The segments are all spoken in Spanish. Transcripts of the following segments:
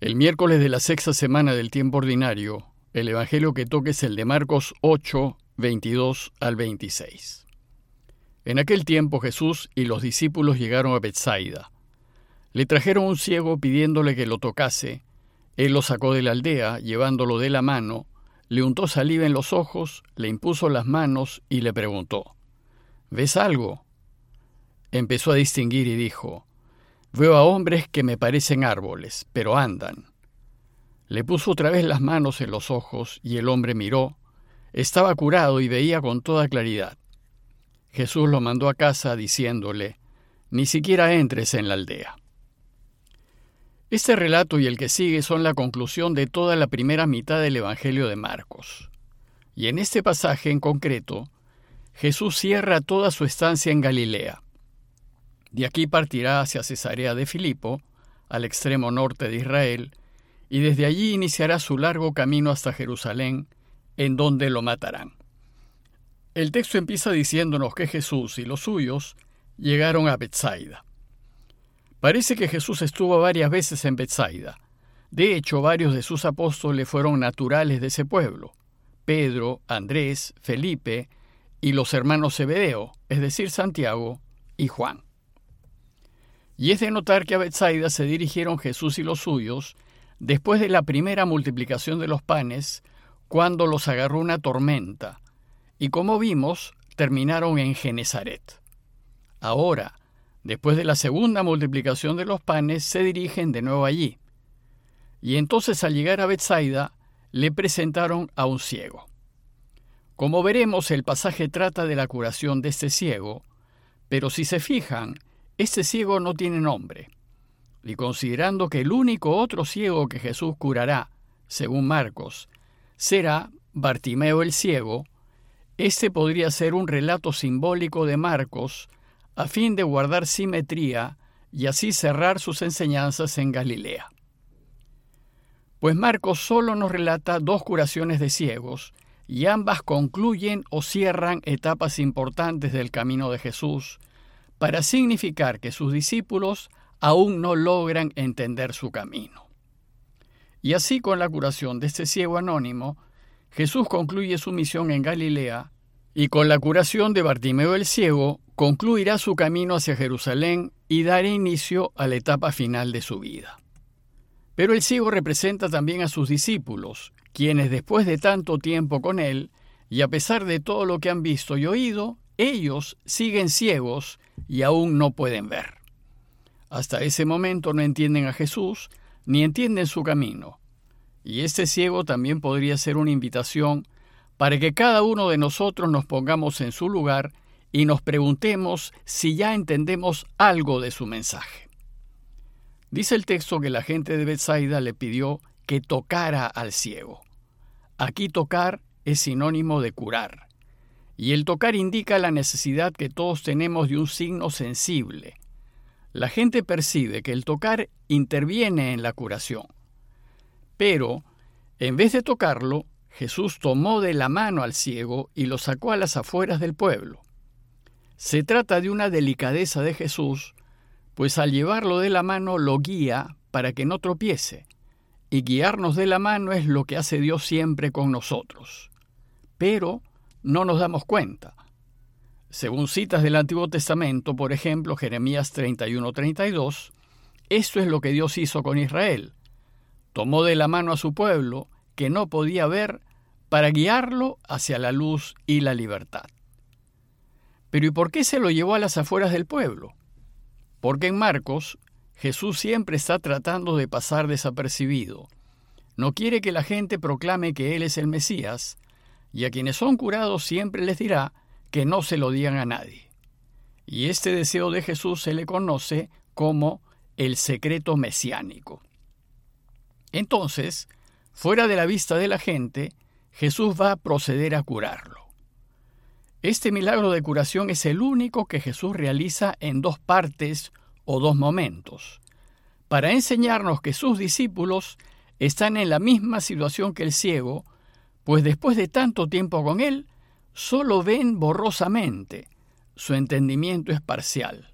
El miércoles de la sexta semana del tiempo ordinario, el Evangelio que toque es el de Marcos 8, 22 al 26. En aquel tiempo Jesús y los discípulos llegaron a Bethsaida. Le trajeron un ciego pidiéndole que lo tocase. Él lo sacó de la aldea, llevándolo de la mano, le untó saliva en los ojos, le impuso las manos y le preguntó, ¿Ves algo? Empezó a distinguir y dijo, Veo a hombres que me parecen árboles, pero andan. Le puso otra vez las manos en los ojos y el hombre miró. Estaba curado y veía con toda claridad. Jesús lo mandó a casa diciéndole, Ni siquiera entres en la aldea. Este relato y el que sigue son la conclusión de toda la primera mitad del Evangelio de Marcos. Y en este pasaje en concreto, Jesús cierra toda su estancia en Galilea. De aquí partirá hacia Cesarea de Filipo, al extremo norte de Israel, y desde allí iniciará su largo camino hasta Jerusalén, en donde lo matarán. El texto empieza diciéndonos que Jesús y los suyos llegaron a Bethsaida. Parece que Jesús estuvo varias veces en Bethsaida. De hecho, varios de sus apóstoles fueron naturales de ese pueblo. Pedro, Andrés, Felipe y los hermanos Zebedeo, es decir, Santiago y Juan. Y es de notar que a Bethsaida se dirigieron Jesús y los suyos después de la primera multiplicación de los panes, cuando los agarró una tormenta, y como vimos, terminaron en Genezaret. Ahora, después de la segunda multiplicación de los panes, se dirigen de nuevo allí. Y entonces al llegar a Bethsaida, le presentaron a un ciego. Como veremos, el pasaje trata de la curación de este ciego, pero si se fijan, este ciego no tiene nombre. Y considerando que el único otro ciego que Jesús curará, según Marcos, será Bartimeo el ciego, este podría ser un relato simbólico de Marcos a fin de guardar simetría y así cerrar sus enseñanzas en Galilea. Pues Marcos solo nos relata dos curaciones de ciegos, y ambas concluyen o cierran etapas importantes del camino de Jesús, para significar que sus discípulos aún no logran entender su camino. Y así con la curación de este ciego anónimo, Jesús concluye su misión en Galilea y con la curación de Bartimeo el ciego concluirá su camino hacia Jerusalén y dará inicio a la etapa final de su vida. Pero el ciego representa también a sus discípulos, quienes después de tanto tiempo con él, y a pesar de todo lo que han visto y oído, ellos siguen ciegos y aún no pueden ver. Hasta ese momento no entienden a Jesús ni entienden su camino. Y este ciego también podría ser una invitación para que cada uno de nosotros nos pongamos en su lugar y nos preguntemos si ya entendemos algo de su mensaje. Dice el texto que la gente de Bethsaida le pidió que tocara al ciego. Aquí tocar es sinónimo de curar. Y el tocar indica la necesidad que todos tenemos de un signo sensible. La gente percibe que el tocar interviene en la curación. Pero, en vez de tocarlo, Jesús tomó de la mano al ciego y lo sacó a las afueras del pueblo. Se trata de una delicadeza de Jesús, pues al llevarlo de la mano lo guía para que no tropiece, y guiarnos de la mano es lo que hace Dios siempre con nosotros. Pero no nos damos cuenta. Según citas del Antiguo Testamento, por ejemplo, Jeremías 31-32, esto es lo que Dios hizo con Israel. Tomó de la mano a su pueblo, que no podía ver, para guiarlo hacia la luz y la libertad. Pero ¿y por qué se lo llevó a las afueras del pueblo? Porque en Marcos, Jesús siempre está tratando de pasar desapercibido. No quiere que la gente proclame que Él es el Mesías, y a quienes son curados siempre les dirá que no se lo digan a nadie. Y este deseo de Jesús se le conoce como el secreto mesiánico. Entonces, fuera de la vista de la gente, Jesús va a proceder a curarlo. Este milagro de curación es el único que Jesús realiza en dos partes o dos momentos, para enseñarnos que sus discípulos están en la misma situación que el ciego, pues después de tanto tiempo con Él, solo ven borrosamente, su entendimiento es parcial.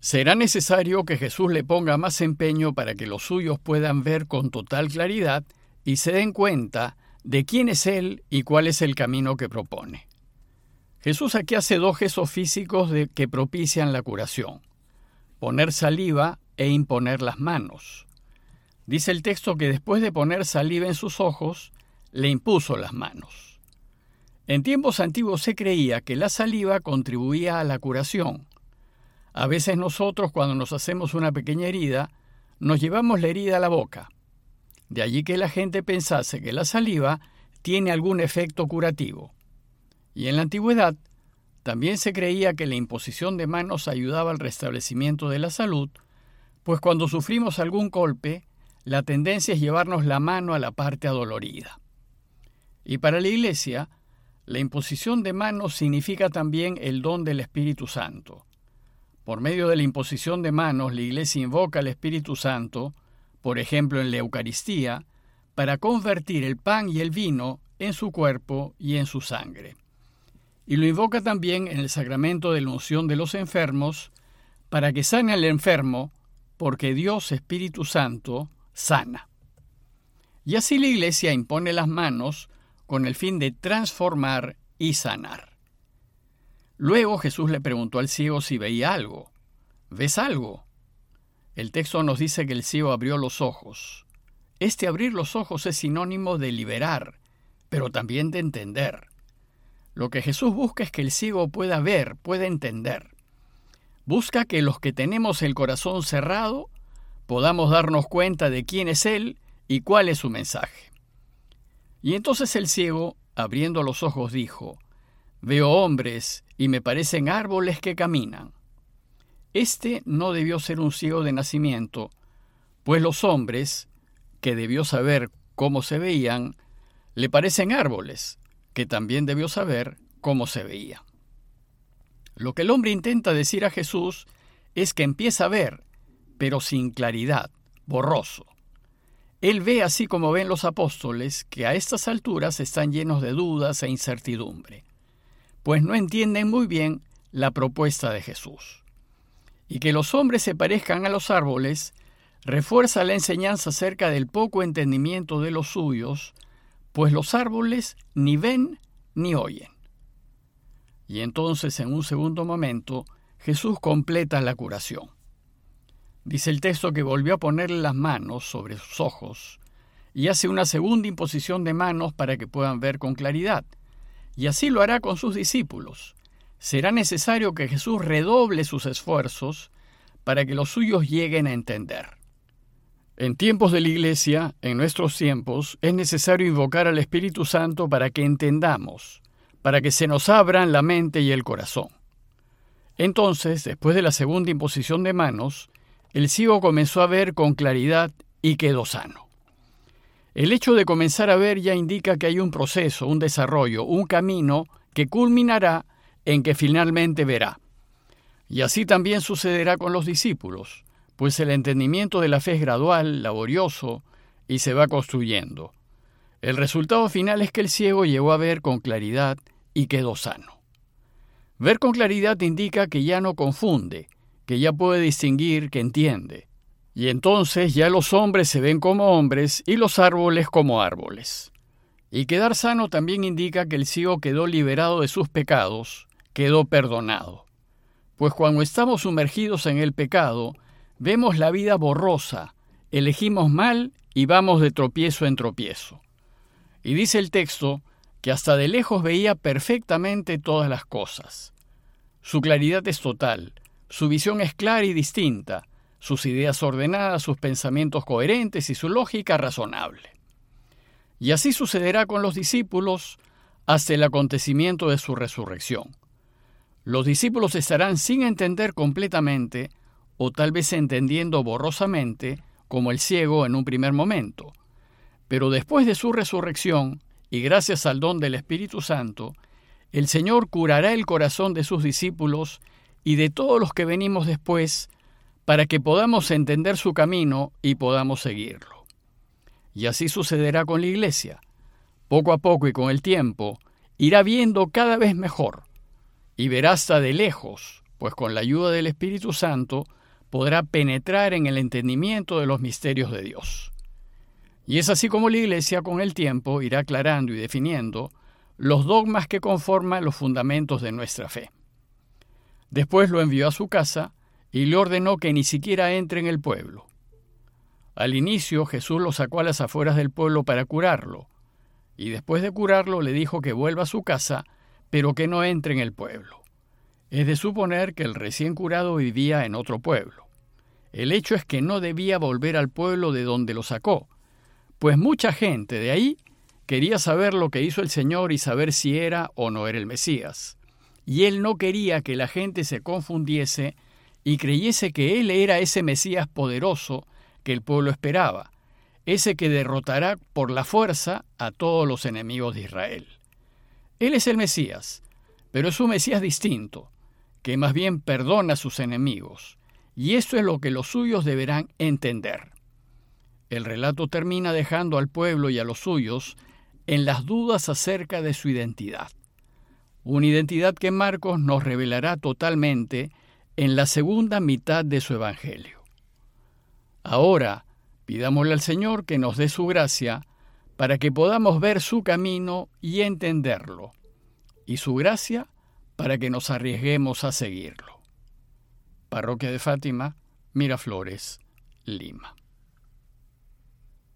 Será necesario que Jesús le ponga más empeño para que los suyos puedan ver con total claridad y se den cuenta de quién es Él y cuál es el camino que propone. Jesús aquí hace dos gestos físicos que propician la curación, poner saliva e imponer las manos. Dice el texto que después de poner saliva en sus ojos, le impuso las manos. En tiempos antiguos se creía que la saliva contribuía a la curación. A veces nosotros cuando nos hacemos una pequeña herida, nos llevamos la herida a la boca. De allí que la gente pensase que la saliva tiene algún efecto curativo. Y en la antigüedad también se creía que la imposición de manos ayudaba al restablecimiento de la salud, pues cuando sufrimos algún golpe, la tendencia es llevarnos la mano a la parte adolorida. Y para la Iglesia, la imposición de manos significa también el don del Espíritu Santo. Por medio de la imposición de manos, la Iglesia invoca al Espíritu Santo, por ejemplo en la Eucaristía, para convertir el pan y el vino en su cuerpo y en su sangre. Y lo invoca también en el sacramento de la unción de los enfermos, para que sane al enfermo, porque Dios Espíritu Santo sana. Y así la Iglesia impone las manos con el fin de transformar y sanar. Luego Jesús le preguntó al ciego si veía algo. ¿Ves algo? El texto nos dice que el ciego abrió los ojos. Este abrir los ojos es sinónimo de liberar, pero también de entender. Lo que Jesús busca es que el ciego pueda ver, pueda entender. Busca que los que tenemos el corazón cerrado podamos darnos cuenta de quién es Él y cuál es su mensaje. Y entonces el ciego, abriendo los ojos, dijo, Veo hombres y me parecen árboles que caminan. Este no debió ser un ciego de nacimiento, pues los hombres, que debió saber cómo se veían, le parecen árboles, que también debió saber cómo se veía. Lo que el hombre intenta decir a Jesús es que empieza a ver, pero sin claridad, borroso. Él ve así como ven los apóstoles, que a estas alturas están llenos de dudas e incertidumbre, pues no entienden muy bien la propuesta de Jesús. Y que los hombres se parezcan a los árboles refuerza la enseñanza acerca del poco entendimiento de los suyos, pues los árboles ni ven ni oyen. Y entonces, en un segundo momento, Jesús completa la curación. Dice el texto que volvió a ponerle las manos sobre sus ojos y hace una segunda imposición de manos para que puedan ver con claridad. Y así lo hará con sus discípulos. Será necesario que Jesús redoble sus esfuerzos para que los suyos lleguen a entender. En tiempos de la Iglesia, en nuestros tiempos, es necesario invocar al Espíritu Santo para que entendamos, para que se nos abran la mente y el corazón. Entonces, después de la segunda imposición de manos, el ciego comenzó a ver con claridad y quedó sano. El hecho de comenzar a ver ya indica que hay un proceso, un desarrollo, un camino que culminará en que finalmente verá. Y así también sucederá con los discípulos, pues el entendimiento de la fe es gradual, laborioso, y se va construyendo. El resultado final es que el ciego llegó a ver con claridad y quedó sano. Ver con claridad indica que ya no confunde, que ya puede distinguir, que entiende. Y entonces ya los hombres se ven como hombres y los árboles como árboles. Y quedar sano también indica que el ciego quedó liberado de sus pecados, quedó perdonado. Pues cuando estamos sumergidos en el pecado, vemos la vida borrosa, elegimos mal y vamos de tropiezo en tropiezo. Y dice el texto que hasta de lejos veía perfectamente todas las cosas. Su claridad es total, su visión es clara y distinta, sus ideas ordenadas, sus pensamientos coherentes y su lógica razonable. Y así sucederá con los discípulos hasta el acontecimiento de su resurrección. Los discípulos estarán sin entender completamente, o tal vez entendiendo borrosamente, como el ciego en un primer momento. Pero después de su resurrección, y gracias al don del Espíritu Santo, el Señor curará el corazón de sus discípulos y de todos los que venimos después, para que podamos entender su camino y podamos seguirlo. Y así sucederá con la Iglesia. Poco a poco y con el tiempo, irá viendo cada vez mejor, y verá hasta de lejos, pues con la ayuda del Espíritu Santo podrá penetrar en el entendimiento de los misterios de Dios. Y es así como la Iglesia con el tiempo irá aclarando y definiendo los dogmas que conforman los fundamentos de nuestra fe. Después lo envió a su casa y le ordenó que ni siquiera entre en el pueblo. Al inicio Jesús lo sacó a las afueras del pueblo para curarlo, y después de curarlo le dijo que vuelva a su casa, pero que no entre en el pueblo. Es de suponer que el recién curado vivía en otro pueblo. El hecho es que no debía volver al pueblo de donde lo sacó, pues mucha gente de ahí quería saber lo que hizo el Señor y saber si era o no era el Mesías. Y él no quería que la gente se confundiese y creyese que él era ese Mesías poderoso que el pueblo esperaba, ese que derrotará por la fuerza a todos los enemigos de Israel. Él es el Mesías, pero es un Mesías distinto, que más bien perdona a sus enemigos, y esto es lo que los suyos deberán entender. El relato termina dejando al pueblo y a los suyos en las dudas acerca de su identidad. Una identidad que Marcos nos revelará totalmente en la segunda mitad de su Evangelio. Ahora, pidámosle al Señor que nos dé su gracia para que podamos ver su camino y entenderlo, y su gracia para que nos arriesguemos a seguirlo. Parroquia de Fátima, Miraflores, Lima.